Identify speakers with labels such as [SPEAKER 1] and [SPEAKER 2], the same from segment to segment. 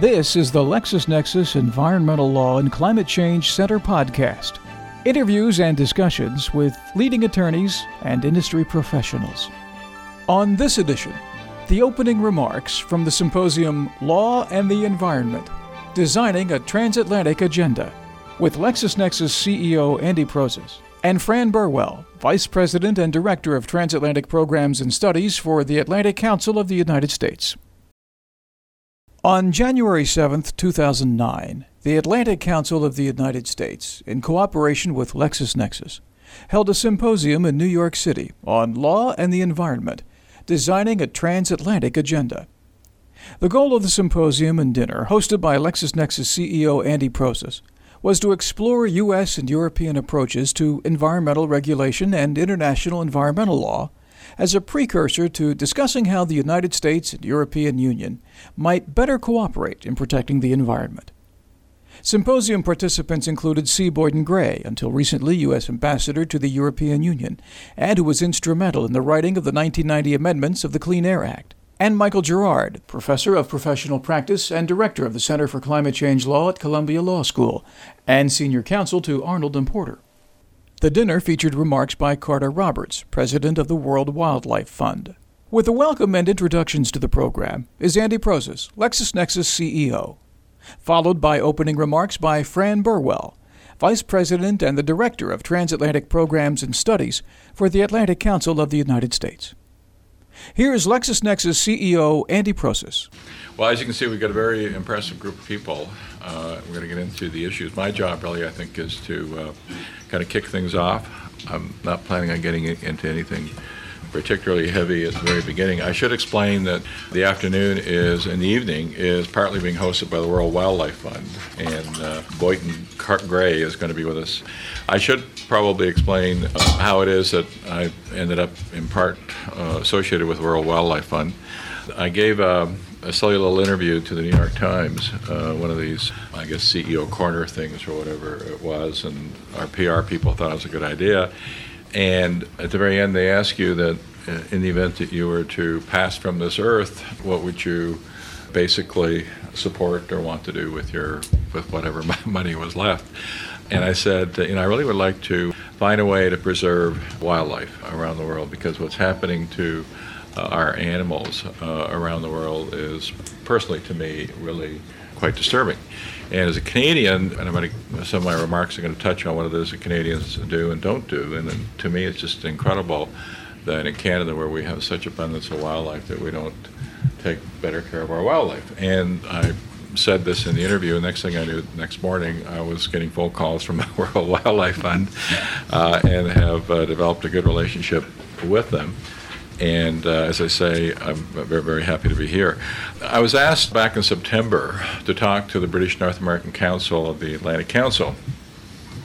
[SPEAKER 1] This is the LexisNexis Environmental Law and Climate Change Center podcast. Interviews and discussions with leading attorneys and industry professionals. On this edition, the opening remarks from the symposium Law and the Environment Designing a Transatlantic Agenda with LexisNexis CEO Andy Prozes and Fran Burwell, Vice President and Director of Transatlantic Programs and Studies for the Atlantic Council of the United States. On January 7, 2009, the Atlantic Council of the United States, in cooperation with LexisNexis, held a symposium in New York City on law and the environment, designing a transatlantic agenda. The goal of the symposium and dinner, hosted by LexisNexis CEO Andy Prozes, was to explore U.S. and European approaches to environmental regulation and international environmental law as a precursor to discussing how the United States and European Union might better cooperate in protecting the environment. Symposium participants included C. Boyden Gray, until recently U.S. Ambassador to the European Union, and who was instrumental in the writing of the 1990 amendments of the Clean Air Act, and Michael Gerrard, Professor of Professional Practice and Director of the Center for Climate Change Law at Columbia Law School, and Senior Counsel to Arnold and Porter. The dinner featured remarks by Carter Roberts, President of the World Wildlife Fund. With the welcome and introductions to the program is Andy Prozes, LexisNexis CEO, followed by opening remarks by Fran Burwell, Vice President and the Director of Transatlantic Programs and Studies for the Atlantic Council of the United States. Here is LexisNexis CEO Andy Prozes.
[SPEAKER 2] Well, as you can see, we've got a very impressive group of people. Uh, we're going to get into the issues. My job, really, I think, is to uh, kind of kick things off. I'm not planning on getting into anything particularly heavy at the very beginning. I should explain that the afternoon is and the evening is partly being hosted by the World Wildlife Fund, and uh, Boyden Gray is going to be with us. I should probably explain uh, how it is that I ended up in part uh, associated with World Wildlife Fund. I gave a, a silly little interview to the New York Times, uh, one of these, I guess, CEO corner things or whatever it was, and our PR people thought it was a good idea. And at the very end, they ask you that uh, in the event that you were to pass from this earth, what would you basically support or want to do with your with whatever money was left? And I said, you know, I really would like to find a way to preserve wildlife around the world because what's happening to uh, our animals uh, around the world is, personally to me, really quite disturbing. And as a Canadian, and I'm going to, some of my remarks are going to touch on what it is that Canadians do and don't do. And to me, it's just incredible that in Canada, where we have such abundance of wildlife, that we don't take better care of our wildlife. And I said this in the interview. Next thing I knew, next morning, I was getting phone calls from the World Wildlife Fund uh, and have uh, developed a good relationship with them. And uh, as I say, I'm very, very happy to be here. I was asked back in September to talk to the British North American Council of the Atlantic Council,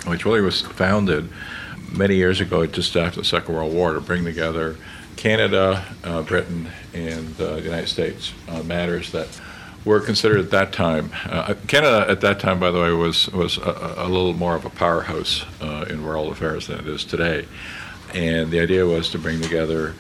[SPEAKER 2] which really was founded many years ago, just after the Second World War, to bring together Canada, uh, Britain, and uh, the United States on matters that were considered at that time. Uh, Canada at that time, by the way, was was a, a little more of a powerhouse uh, in world affairs than it is today. And the idea was to bring together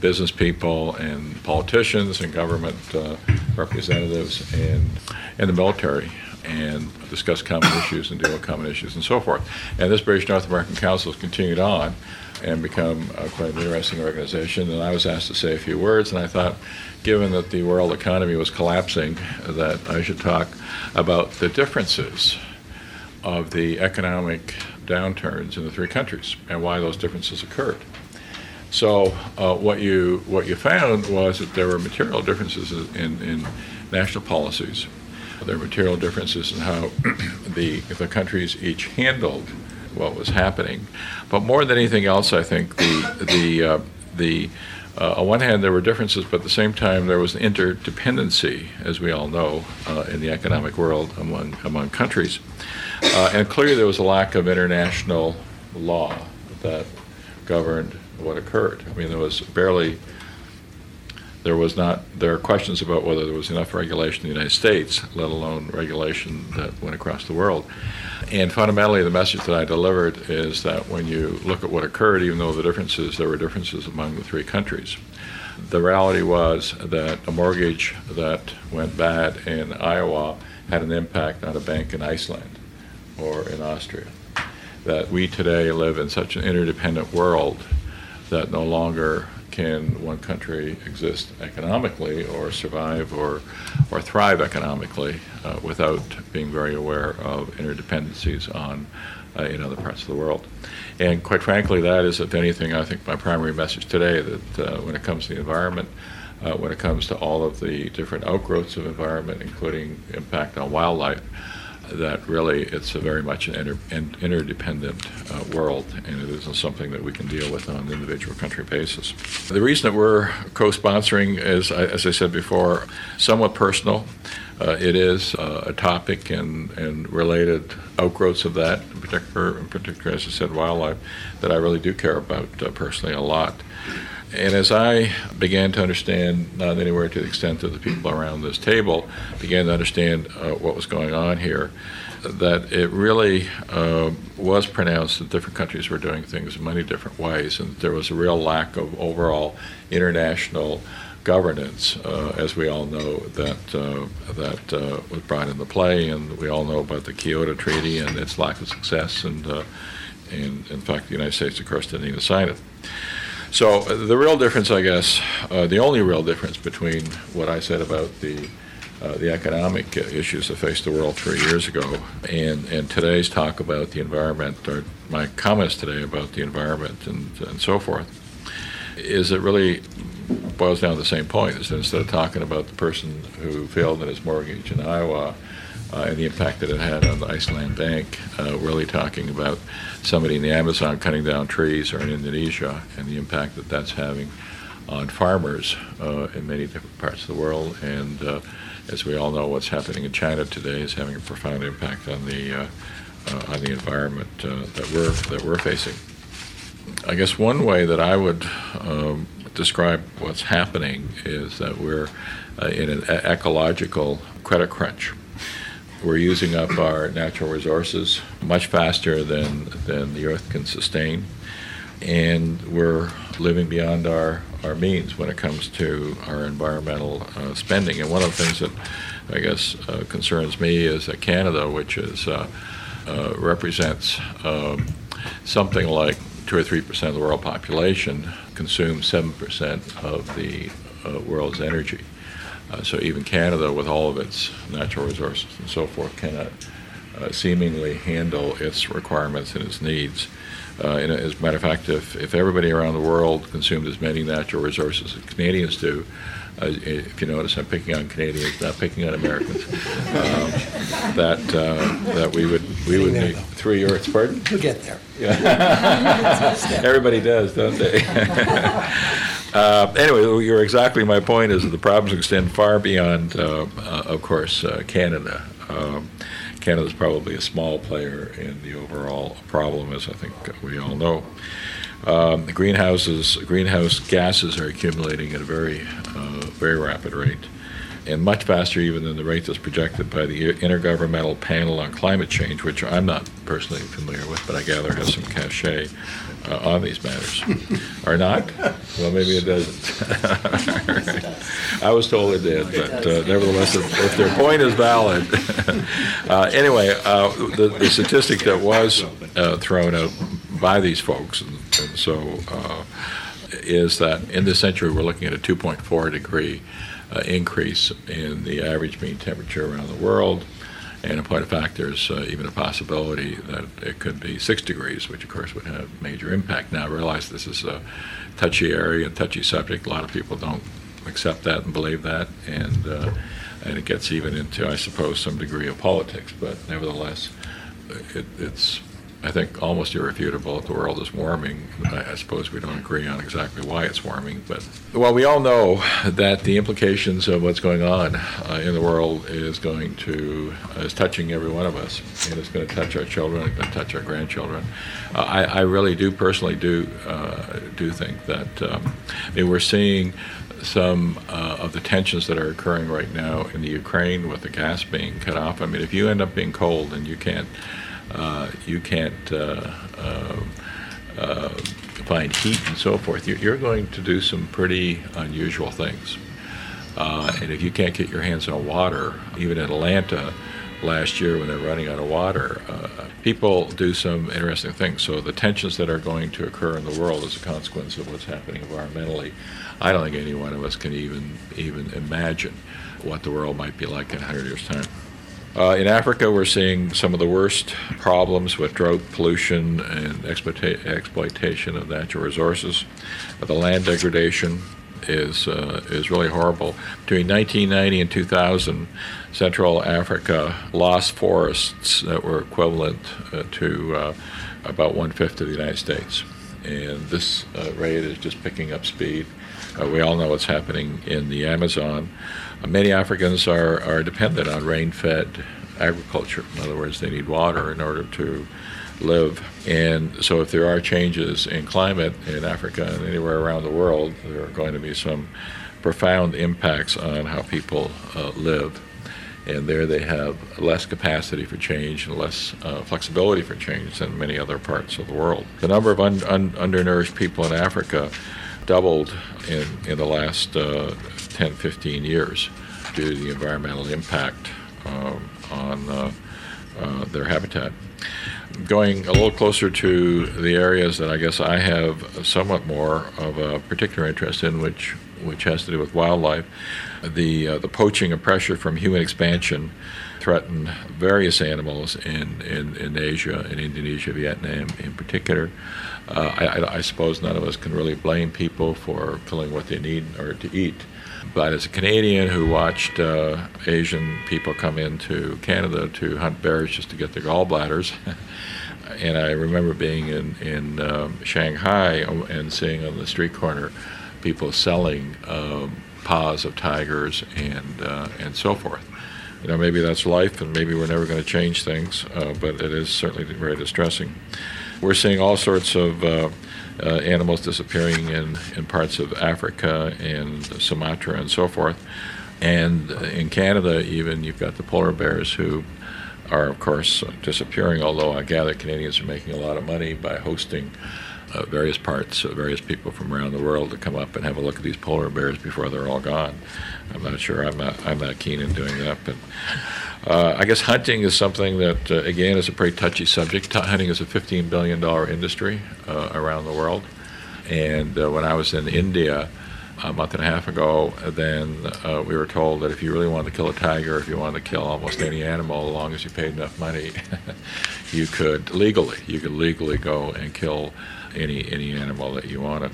[SPEAKER 2] business people and politicians and government uh, representatives and and the military and discuss common issues and deal with common issues and so forth. And this British North American Council has continued on and become uh, quite an interesting organization. And I was asked to say a few words, and I thought given that the world economy was collapsing, that I should talk about the differences of the economic downturns in the three countries and why those differences occurred. So uh, what you what you found was that there were material differences in, in national policies. There were material differences in how the the countries each handled what was happening. But more than anything else, I think the the uh, the uh, on one hand, there were differences, but at the same time, there was an interdependency, as we all know, uh, in the economic world among among countries, uh, and clearly there was a lack of international law that governed what occurred. I mean, there was barely. There was not. There are questions about whether there was enough regulation in the United States, let alone regulation that went across the world. And fundamentally, the message that I delivered is that when you look at what occurred, even though the differences, there were differences among the three countries. the reality was that a mortgage that went bad in Iowa had an impact on a bank in Iceland or in Austria. That we today live in such an interdependent world that no longer can one country exist economically or survive or, or thrive economically uh, without being very aware of interdependencies on uh, in other parts of the world. And quite frankly, that is, if anything, I think my primary message today that uh, when it comes to the environment, uh, when it comes to all of the different outgrowths of environment, including impact on wildlife, that really it's a very much an inter, interdependent uh, world, and it isn't something that we can deal with on an individual country basis. The reason that we're co-sponsoring is, as I said before, somewhat personal. Uh, it is uh, a topic and, and related outgrowths of that, in particular, in particular, as I said, wildlife, that I really do care about uh, personally a lot. And as I began to understand, not anywhere to the extent of the people around this table, began to understand uh, what was going on here, that it really uh, was pronounced that different countries were doing things in many different ways, and there was a real lack of overall international governance, uh, as we all know, that uh, that uh, was brought into play, and we all know about the Kyoto Treaty and its lack of success, and uh, and in fact, the United States, of course, didn't even sign it. So uh, the real difference, I guess, uh, the only real difference between what I said about the uh, the economic issues that faced the world three years ago and, and today's talk about the environment, or my comments today about the environment and, and so forth, is it really boils down to the same point. Is that instead of talking about the person who failed in his mortgage in Iowa, uh, and the impact that it had on the Iceland Bank, uh, really talking about somebody in the Amazon cutting down trees or in Indonesia and the impact that that's having on farmers uh, in many different parts of the world. And uh, as we all know, what's happening in China today is having a profound impact on the uh, uh, on the environment that we're that we're facing. I guess one way that I would um, describe what's happening is that we're in an ecological credit crunch we're using up our natural resources much faster than, than the earth can sustain. And we're living beyond our, our means when it comes to our environmental uh, spending. And one of the things that I guess uh, concerns me is that Canada, which is uh, uh represents um, something like two or three percent of the world population, consumes seven percent of the uh, world's energy. Uh, so even Canada, with all of its natural resources and so forth, cannot uh, seemingly handle its requirements and its needs. Uh, and as a matter of fact, if, if everybody around the world consumed as many natural resources as Canadians do, uh, if you notice, I'm picking on Canadians, not picking on Americans. Um, that uh, that we would we would need three Earths. Pardon?
[SPEAKER 3] You'll get there.
[SPEAKER 2] Yeah. Everybody does, don't they? Uh, anyway, you're exactly my point. Is that the problems extend far beyond, uh, uh, of course, uh, Canada. Um, Canada is probably a small player in the overall problem, as I think we all know. Um, the greenhouses, greenhouse gases are accumulating at a very, uh, very rapid rate and much faster even than the rate that's projected by the Intergovernmental Panel on Climate Change, which I'm not personally familiar with, but I gather has some cachet uh, on these matters. or not? Well, maybe it doesn't. I was told it did, but uh, nevertheless, if, if, their point is valid. uh, anyway, uh, the, the, statistic that was uh, thrown out by these folks, and, and so uh, is that in this century we're looking at a 2.4 degree uh, increase in the average mean temperature around the world. And in point of fact, there's uh, even a possibility that it could be six degrees, which of course would have major impact. Now, I realize this is a touchy area, and touchy subject. A lot of people don't accept that and believe that, and uh, and it gets even into, I suppose, some degree of politics. But nevertheless, it, it's I think, almost irrefutable that the world is warming. I, suppose we don't agree on exactly why it's warming, but well, we all know that the implications of what's going on uh, in the world is going to uh, is touching every one of us, and it's going to touch our children, it's going to touch our grandchildren. Uh, I, I, really do personally do uh, do think that um, I mean, we're seeing some uh, of the tensions that are occurring right now in the Ukraine with the gas being cut off. I mean, if you end up being cold and you can't you can't uh, uh, find heat and so forth, you're going to do some pretty unusual things. Uh, and if you can't get your hands on water, even in Atlanta last year when they're running out of water, uh, people do some interesting things. So the tensions that are going to occur in the world as a consequence of what's happening environmentally, I don't think any one of us can even even imagine what the world might be like in 100 years' time. Uh, in Africa, we're seeing some of the worst problems with drought, pollution, and exploita- exploitation of natural resources. Uh, the land degradation is uh, is really horrible. Between 1990 and 2000, Central Africa lost forests that were equivalent uh, to uh, about one fifth of the United States, and this uh, rate is just picking up speed. Uh, we all know what's happening in the Amazon. Uh, many Africans are, are dependent on rain fed agriculture. In other words, they need water in order to live. And so, if there are changes in climate in Africa and anywhere around the world, there are going to be some profound impacts on how people uh, live. And there they have less capacity for change and less uh, flexibility for change than many other parts of the world. The number of un- un- undernourished people in Africa doubled in, in the last uh, 10, 15 years due to the environmental impact um, on uh, uh, their habitat. Going a little closer to the areas that I guess I have somewhat more of a particular interest in, which which has to do with wildlife, the uh, the poaching and pressure from human expansion threaten various animals in, in, in Asia, in Indonesia, Vietnam in particular. Uh, I, I, suppose none of us can really blame people for killing what they need or to eat. But as a Canadian who watched uh, Asian people come into Canada to hunt bears just to get their gallbladders, and I remember being in, in um, Shanghai and seeing on the street corner people selling um, paws of tigers and, uh, and so forth you know, maybe that's life, and maybe we're never going to change things, uh, but it is certainly very distressing. We're seeing all sorts of uh, uh, animals disappearing in, in parts of Africa and Sumatra and so forth. And in Canada, even, you've got the polar bears who are, of course, disappearing, although I gather Canadians are making a lot of money by hosting uh, various parts, uh, various people from around the world to come up and have a look at these polar bears before they're all gone. I'm not sure. I'm not. I'm not keen in doing that. But uh, I guess hunting is something that, uh, again, is a pretty touchy subject. Hunting is a 15 billion dollar industry uh, around the world. And uh, when I was in India a month and a half ago, then we were told that if you really wanted to kill a tiger, if you wanted to kill almost any animal, as long as you paid enough money, you could legally, you could legally go and kill any any animal that you wanted.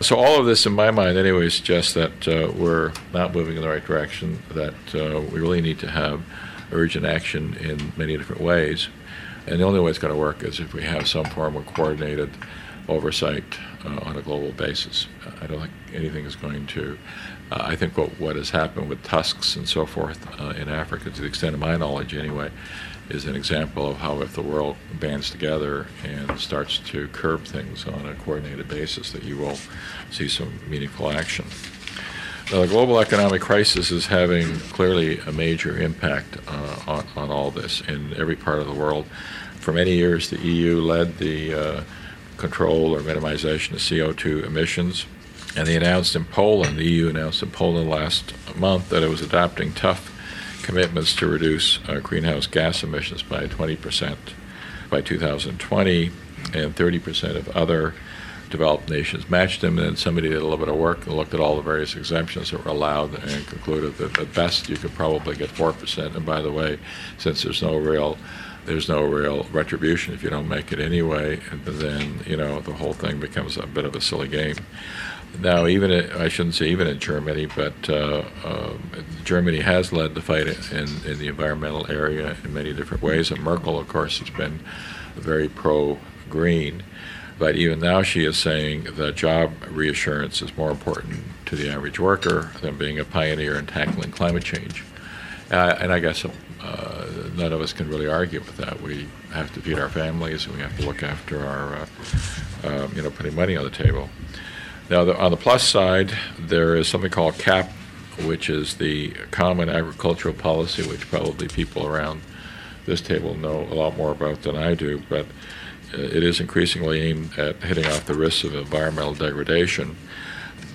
[SPEAKER 2] So all of this, in my mind, anyway, suggests that uh, we're not moving in the right direction. That uh, we really need to have urgent action in many different ways, and the only way it's going to work is if we have some form of coordinated oversight uh, on a global basis. I don't think anything is going to. Uh, I think what what has happened with tusks and so forth uh, in Africa, to the extent of my knowledge, anyway, is an example of how if the world bands together and starts to curb things on a coordinated basis, that you will see some meaningful action. Now, the global economic crisis is having clearly a major impact uh, on, on all this in every part of the world. For many years, the EU led the uh, control or minimization of CO2 emissions. And they announced in Poland, the EU announced in Poland last month that it was adopting tough commitments to reduce uh, greenhouse gas emissions by 20% by 2020, and 30% of other developed nations matched them. And then somebody did a little bit of work and looked at all the various exemptions that were allowed and concluded that at best you could probably get 4%. And by the way, since there's no real there's no real retribution if you don't make it anyway, then you know the whole thing becomes a bit of a silly game. Now, even in, I shouldn't say even in Germany, but uh, uh, Germany has led the fight in, in the environmental area in many different ways. And Merkel, of course, has been very pro-green. But even now, she is saying that job reassurance is more important to the average worker than being a pioneer in tackling climate change. Uh, and I guess uh, none of us can really argue with that. We have to feed our families, and we have to look after our, uh, uh, you know, putting money on the table. Now, the, on the plus side, there is something called CAP, which is the Common Agricultural Policy, which probably people around this table know a lot more about than I do. But uh, it is increasingly aimed at hitting off the risks of environmental degradation.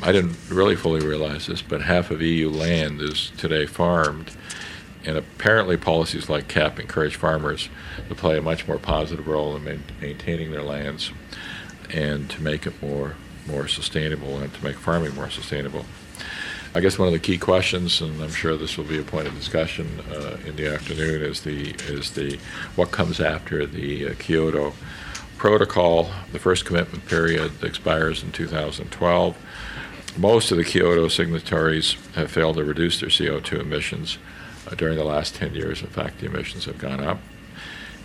[SPEAKER 2] I didn't really fully realize this, but half of EU land is today farmed, and apparently policies like CAP encourage farmers to play a much more positive role in maintaining their lands and to make it more more sustainable and to make farming more sustainable. I guess one of the key questions, and I'm sure this will be a point of discussion uh, in the afternoon, is the is the what comes after the uh, Kyoto Protocol. The first commitment period expires in 2012. Most of the Kyoto signatories have failed to reduce their CO2 emissions uh, during the last 10 years. In fact, the emissions have gone up.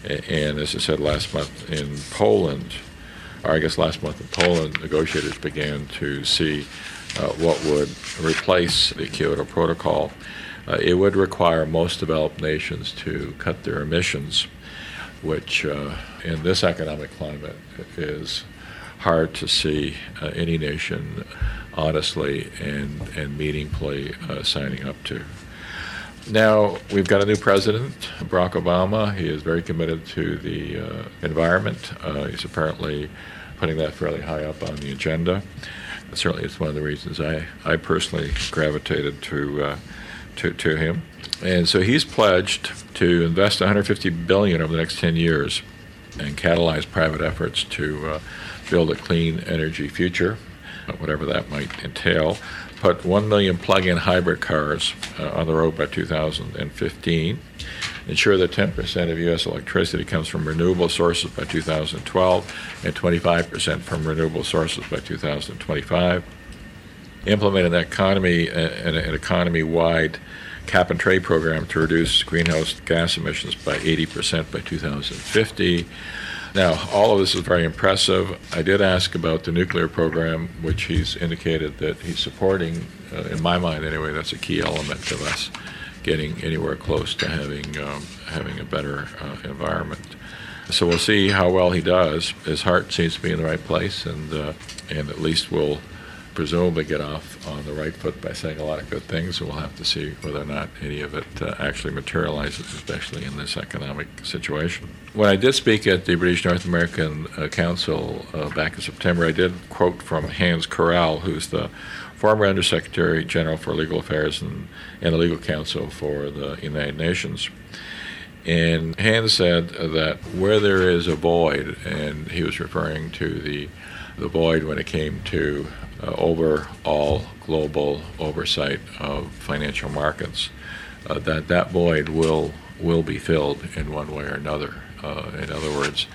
[SPEAKER 2] And as I said last month in Poland, or I guess last month in Poland, negotiators began to see uh, what would replace the Kyoto Protocol. Uh, it would require most developed nations to cut their emissions, which uh, in this economic climate is hard to see uh, any nation honestly and, and meaningfully uh, signing up to. Now, we've got a new president, Barack Obama. He is very committed to the uh, environment. He's apparently putting that fairly high up on the agenda. Certainly, it's one of the reasons I, I personally gravitated to, uh, to, to him. And so he's pledged to invest 150 billion over the next 10 years and catalyze private efforts to uh, build a clean energy future, whatever that might entail put 1 million plug in hybrid cars uh, on the road by 2015, ensure that 10% of U.S. electricity comes from renewable sources by 2012 and 25% from renewable sources by 2025, implement an economy, an, an economy wide cap and trade program to reduce greenhouse gas emissions by 80% by 2050 now, all of this is very impressive. I did ask about the nuclear program, which he's indicated that he's supporting. Uh, in my mind, anyway, that's a key element of us getting anywhere close to having um, having a better uh, environment. So we'll see how well he does. His heart seems to be in the right place, and uh, and at least we'll presumably get off on the right foot by saying a lot of good things. We'll have to see whether or not any of it uh, actually materializes, especially in this economic situation. When I did speak at the British North American uh, Council uh, back in September, I did quote from Hans Corell, who's the former Undersecretary General for Legal Affairs and, and the Legal Counsel for the United Nations. And Hans said that where there is a void, and he was referring to the the void when it came to uh, overall global oversight of financial markets, uh, that that void will will be filled in one way or another. Uh, in other words,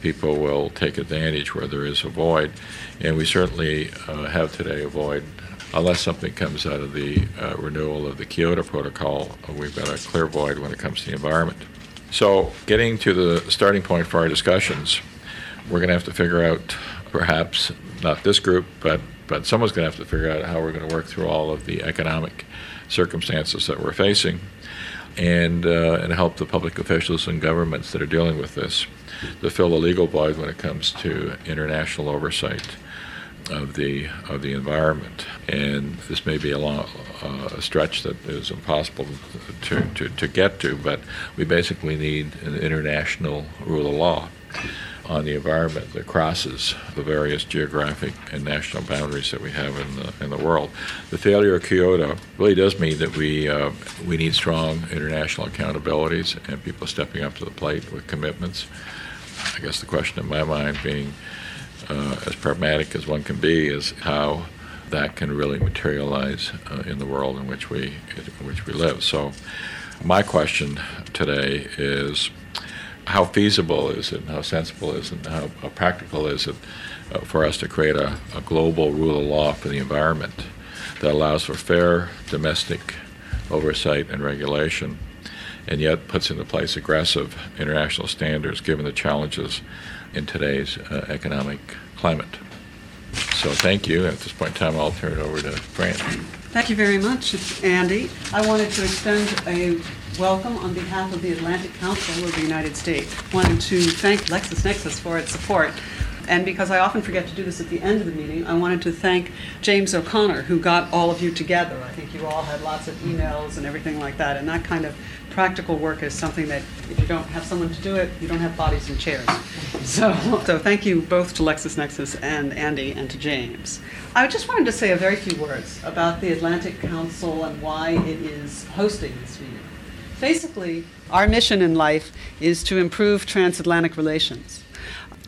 [SPEAKER 2] people will take advantage where there is a void, and we certainly uh, have today a void. Unless something comes out of the uh, renewal of the Kyoto Protocol, we've got a clear void when it comes to the environment. So, getting to the starting point for our discussions, we're going to have to figure out, perhaps not this group, but but someone's going to have to figure out how we're going to work through all of the economic circumstances that we're facing and, uh, and help the public officials and governments that are dealing with this to fill the legal void when it comes to international oversight of the of the environment. And this may be a long uh, a stretch that is impossible to, to, to get to, but we basically need an international rule of law on the environment that crosses the various geographic and national boundaries that we have in the, in the world. The failure of Kyoto really does mean that we, uh, we need strong international accountabilities and people stepping up to the plate with commitments. I guess the question in my mind being uh, as pragmatic as one can be is how that can really materialize uh, in the world in which we in which we live. So, my question today is how feasible is it, and how sensible is it, and how, how practical is it uh, for us to create a, a, global rule of law for the environment that allows for fair domestic oversight and regulation, and yet puts into place aggressive international standards given the challenges in today's uh, economic climate. So, thank you. At this point in time, I'll turn it over to Fran.
[SPEAKER 3] Thank you very much, Andy. I wanted to extend a welcome on behalf of the Atlantic Council of the United States. Wanted to thank LexisNexis for its support And because I often forget to do this at the end of the meeting, I wanted to thank James O'Connor, who got all of you together. I think you all had lots of emails and everything like that, and that kind of practical work is something that if you don't have someone to do it, you don't have bodies and chairs. So, so thank you both to LexisNexis and Andy and to James. I just wanted to say a very few words about the Atlantic Council and why it is hosting this meeting. Basically, our mission in life is to improve transatlantic relations.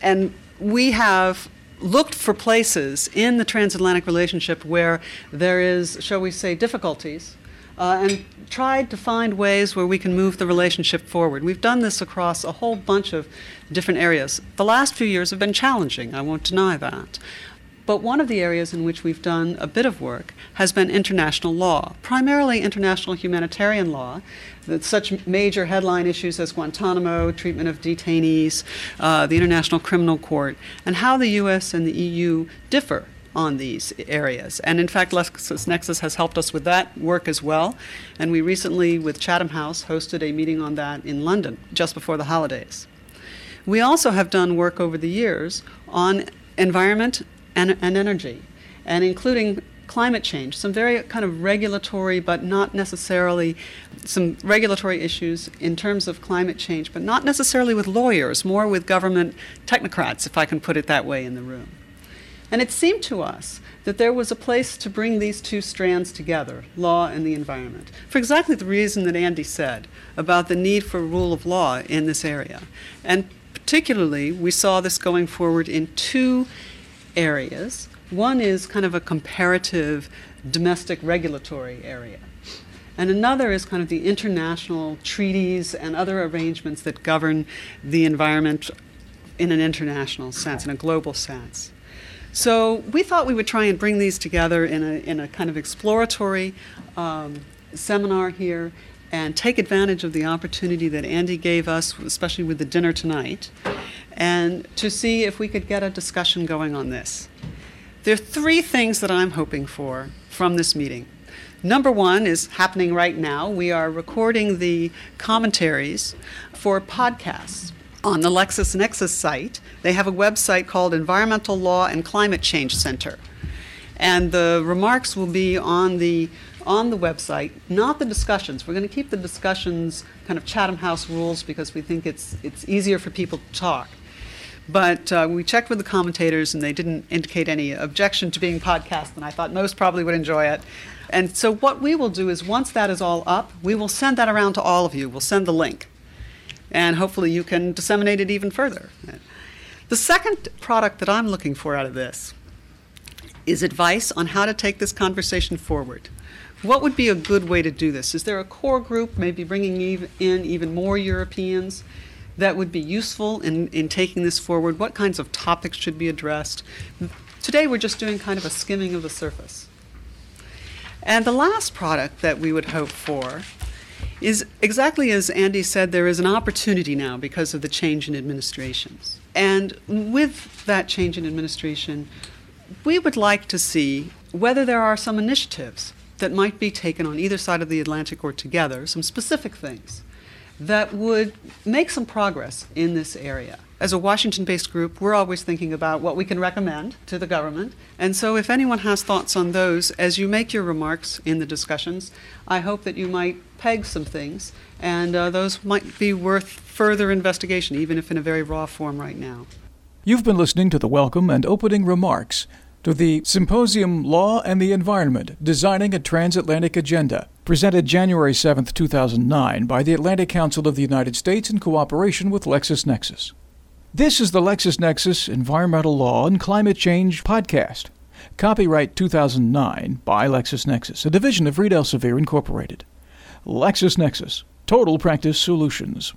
[SPEAKER 3] And we have looked for places in the transatlantic relationship where there is, shall we say, difficulties, uh, and tried to find ways where we can move the relationship forward. We've done this across a whole bunch of different areas. The last few years have been challenging, I won't deny that. But one of the areas in which we've done a bit of work has been international law, primarily international humanitarian law, that such major headline issues as Guantanamo, treatment of detainees, uh, the International Criminal Court, and how the U.S. and the EU differ on these areas. And in fact, LexisNexis has helped us with that work as well. And we recently, with Chatham House, hosted a meeting on that in London just before the holidays. We also have done work over the years on environment and, and energy, and including climate change, some very kind of regulatory, but not necessarily some regulatory issues in terms of climate change, but not necessarily with lawyers, more with government technocrats, if I can put it that way, in the room. And it seemed to us that there was a place to bring these two strands together, law and the environment, for exactly the reason that Andy said about the need for rule of law in this area. And particularly, we saw this going forward in two areas. One is kind of a comparative domestic regulatory area. And another is kind of the international treaties and other arrangements that govern the environment in an international sense, in a global sense. So we thought we would try and bring these together in a, in a kind of exploratory um, seminar here and take advantage of the opportunity that Andy gave us, especially with the dinner tonight, and to see if we could get a discussion going on this. There are three things that I'm hoping for from this meeting. Number one is happening right now. We are recording the commentaries for podcasts on the LexisNexis site. They have a website called Environmental Law and Climate Change Center. And the remarks will be on the on the website, not the discussions. We're going to keep the discussions kind of Chatham House rules because we think it's it's easier for people to talk. But uh, we checked with the commentators, and they didn't indicate any objection to being podcast, and I thought most probably would enjoy it. And so, what we will do is once that is all up, we will send that around to all of you. We'll send the link. And hopefully, you can disseminate it even further. The second product that I'm looking for out of this is advice on how to take this conversation forward. What would be a good way to do this? Is there a core group, maybe bringing in even more Europeans? that would be useful in, in taking this forward? What kinds of topics should be addressed? Today, we're just doing kind of a skimming of the surface. And the last product that we would hope for is exactly as Andy said, there is an opportunity now because of the change in administrations. And with that change in administration, we would like to see whether there are some initiatives that might be taken on either side of the Atlantic or together, some specific things that would make some progress in this area. As a Washington based group, we're always thinking about what we can recommend to the government. And so, if anyone has thoughts on those, as you make your remarks in the discussions, I hope that you might peg some things, and uh, those might be worth further investigation, even if in a very raw form right now.
[SPEAKER 1] You've been listening to the welcome and opening remarks to the Symposium Law and the Environment Designing a Transatlantic Agenda, presented January 7, 2009, by the Atlantic Council of the United States in cooperation with LexisNexis. This is the LexisNexis Environmental Law and Climate Change podcast. Copyright 2009 by LexisNexis, a division of Reed Elsevier Incorporated. LexisNexis, Total Practice Solutions.